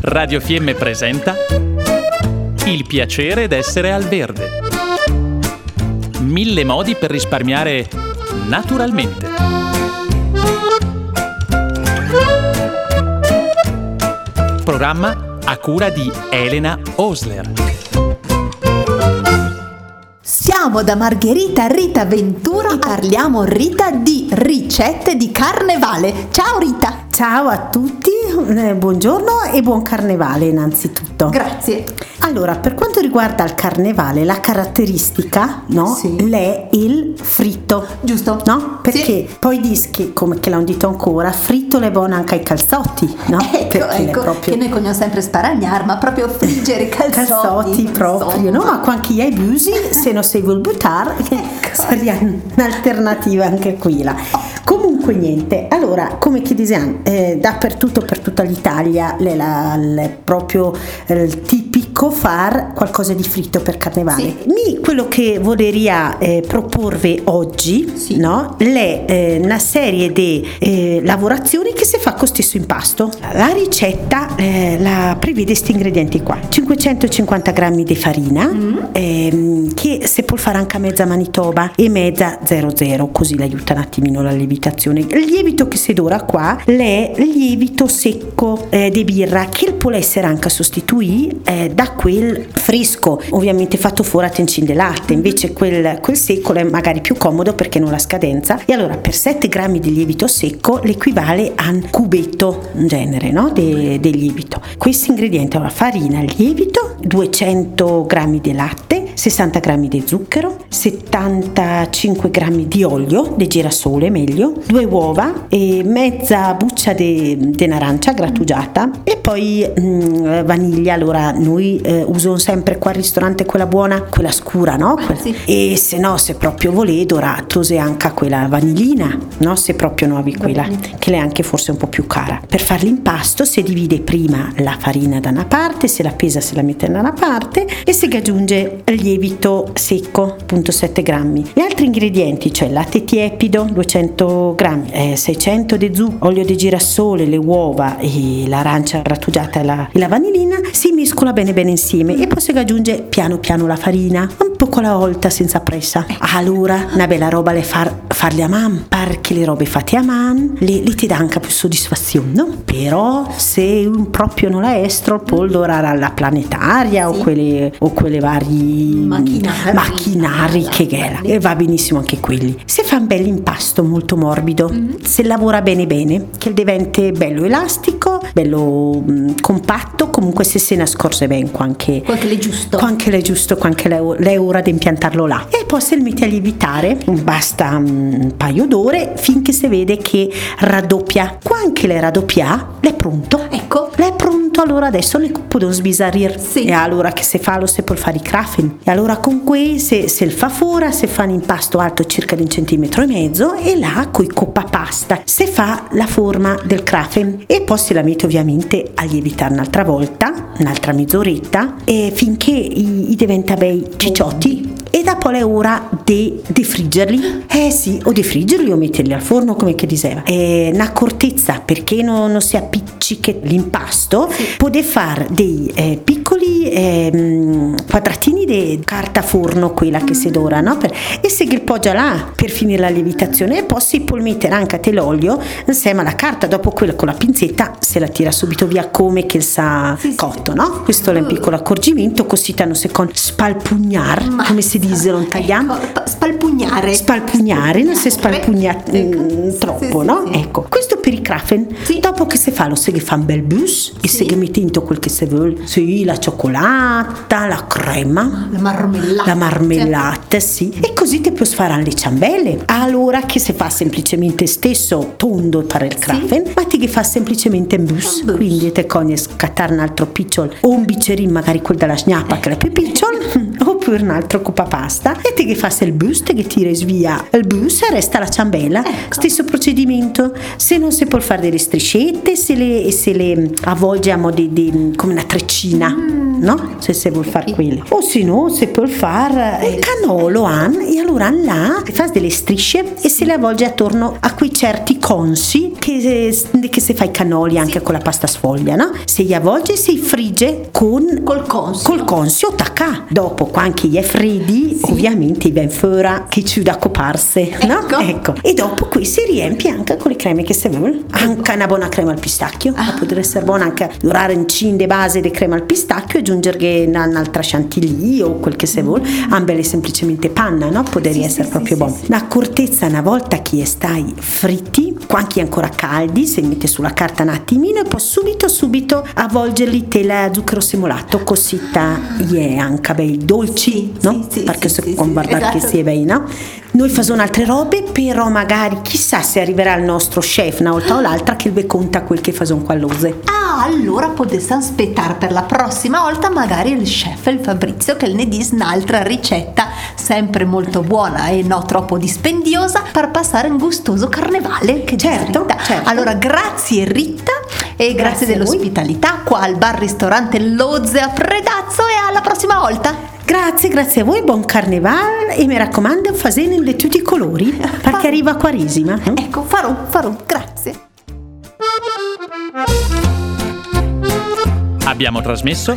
Radio Fiemme presenta Il piacere d'essere al verde. Mille modi per risparmiare naturalmente. Programma a cura di Elena Osler. Siamo da Margherita Rita Ventura e parliamo Rita di ricette di carnevale. Ciao Rita! Ciao a tutti, eh, buongiorno e buon carnevale innanzitutto. Grazie. Allora, per quanto riguarda il carnevale, la caratteristica, no? Sì. L'è il fritto. Giusto. No? Perché poi dischi, come che l'hanno detto ancora, fritto le buone anche ai calzotti, no? Ecco, ecco, proprio- che noi cogliamo sempre sparagnar, ma proprio friggere i calzotti. calzotti proprio, no? Ma anche gli hai busi, se non sei vuol buttare, sarebbe un'alternativa anche qui là. Comunque niente, allora come che diciamo, eh, dappertutto per tutta l'Italia l'è, la- l'è proprio eh, il tipico far qualcosa di fritto per carnevale. Sì. Mi, quello che vorrei eh, proporvi oggi, Sì. no? L'è eh, una serie di eh, lavorazioni che si fa con stesso impasto. La ricetta eh, la prevede questi ingredienti qua: 550 grammi di farina, ehm, che si può fare anche a mezza manitoba e mezza 00, così l'aiuta un attimino la lievitazione. Il lievito che si dora qua è il lievito secco eh, di birra, che può essere anche sostituito eh, quel fresco, ovviamente fatto fuori a tencin de latte, invece quel, quel secco è magari più comodo perché non ha scadenza. E allora per 7 grammi di lievito secco l'equivale a un cubetto in genere no? di lievito. Questi ingredienti, allora farina, lievito, 200 grammi di latte, 60 grammi di zucchero, 75 grammi di olio di girasole meglio, due uova e mezza buccia di un'arancia grattugiata e poi mm, vaniglia. Allora noi eh, usiamo sempre qua al ristorante quella buona, quella scura, no? Que- sì. E se no, se proprio volete, dorato se anche quella vanillina, no? Se proprio nuovi quella, che è anche forse un po' più cara. Per fare l'impasto si divide prima la farina da una parte, se la pesa se la mette da una parte e si aggiunge il lievito secco, appunto 7 grammi. Gli altri ingredienti, cioè latte tiepido, 200 grammi, eh, 600 di zucchero, olio di girasole, le uova l'arancia grattugiata e la, e la vanillina, si mescola bene bene insieme e poi si aggiunge piano piano la farina, un poco alla volta senza pressa. Allora, una bella roba le far, farle a man, perché le robe fatte a man le, le ti dà anche più soddisfazione, no? Però se un proprio non la estro, può dorare alla planetaria o, Sì. quelle, o quelle vari Macchinari. macchinari che ghera. E va benissimo anche quelli. Se un bel impasto molto morbido, se lavora bene bene, che diventi bello elastico, bello mm, compatto, comunque se se ne scorse bene anche Quel che è giusto. Qua anche l'è giusto, qua anche l'è, l'è ora di impiantarlo là. E poi se il metti a lievitare, basta mm, un paio d'ore finché si vede che raddoppia. Qua anche le raddoppia, l'è pronto. Ecco. L'è pronto, allora adesso ne possiamo sbizzarrire. Sì. E allora che se fa lo si può fare i crafen. E allora con quei se, se il fa fuori, se fa un impasto alto circa di un centimetro e mezzo e là coi coppa pasta se fa la forma del crafen e poi si la mette ovviamente a lievitare un'altra volta, un'altra mezz'oretta e finché i, i diventa bei cicciotti e dopo è ora di, di friggerli. Eh sì, o di friggerli o metterli al forno come che diceva. È un'accortezza perché non, non si appiccica l'impasto. Potete fare dei eh, piccoli ehm, quadratini di carta forno, quella che si dora, no? Per- e se che poggia là per finire la lievitazione e poi si può mettere anche a te l'olio insieme alla carta. Dopo quella con la pinzetta se la tira subito via come che sa Sì, sì. cotto, no? Questo è un piccolo accorgimento, così tanto se con spalpugnar, come si dice in italiano. Ecco, pa- spalpugnare. Spalpugnare, non si spalpugna Ecco. Sì, troppo, sì, no? sì. Ecco, questo per i crafen. Sì. Dopo che si fa, lo si fa un bel bus e Sì. si mette in quel che si vuole. Sì, la cioccolata, la crema. La marmellata. La marmellata, sì. E così ti puoi fare le ciambelle. Allora che si fa semplicemente stesso tondo per il crafen, ma ti che fa semplicemente un bus. Quindi te cogni scattare un altro picciolo o un biccerino, magari quello della schnappa che è più piccolo, oppure un altro coppa pasta e te che fa il bus, te che tiri via il bus e resta la ciambella. Ecco. Stesso procedimento. Se non si può fare delle striscette, se le, se le avvolgiamo di- di- come una treccina. No? Se si vuol fare quello. O se no, si può fare il canolo han, e allora là fa delle strisce e se le avvolge attorno a quei certi consi che, che si fa i cannoli anche con la pasta sfoglia, no? Se li avvolge si frigge con Col consio. col consio tacca. Dopo, quando gli è freddi, ovviamente ben fuori che ci da coparse, no? Ecco. E dopo qui si riempie anche con le creme che si vuole. Anche una buona crema al pistacchio. Ah. Potrebbe essere buona anche durare in cinde base di crema al pistacchio e aggiungere una- un'altra chantilly o quel che si vuole. Ambele semplicemente panna, no? Mm. Sì, essere sì, proprio sì, buono. sì. L'accortezza una volta che stai fritti, quando è ancora caldi, si mette sulla carta un attimino e poi subito subito avvolgerli tela zucchero semolato, cosita è anche bei dolci, no? sì, Perché si può sì, guardare che esatto. sia bei, no? Noi facciamo altre robe, però magari chissà se arriverà il nostro chef una volta o l'altra che vi conta quel che facciamo qua all'ose. Ah, allora potete aspettare per la prossima volta magari il chef, il Fabrizio, che ne dice un'altra ricetta sempre molto buona e non troppo dispendiosa per passare un gustoso carnevale. Che Certo, certo. Allora, grazie Rita e grazie, Grazie dell'ospitalità qua al bar ristorante Lozze a Predazzo e alla prossima volta. Grazie, grazie a voi, buon carnevale e mi raccomando fasene di tutti i colori perché arriva Quaresima. eh? Ecco, farò, farò, grazie. Abbiamo trasmesso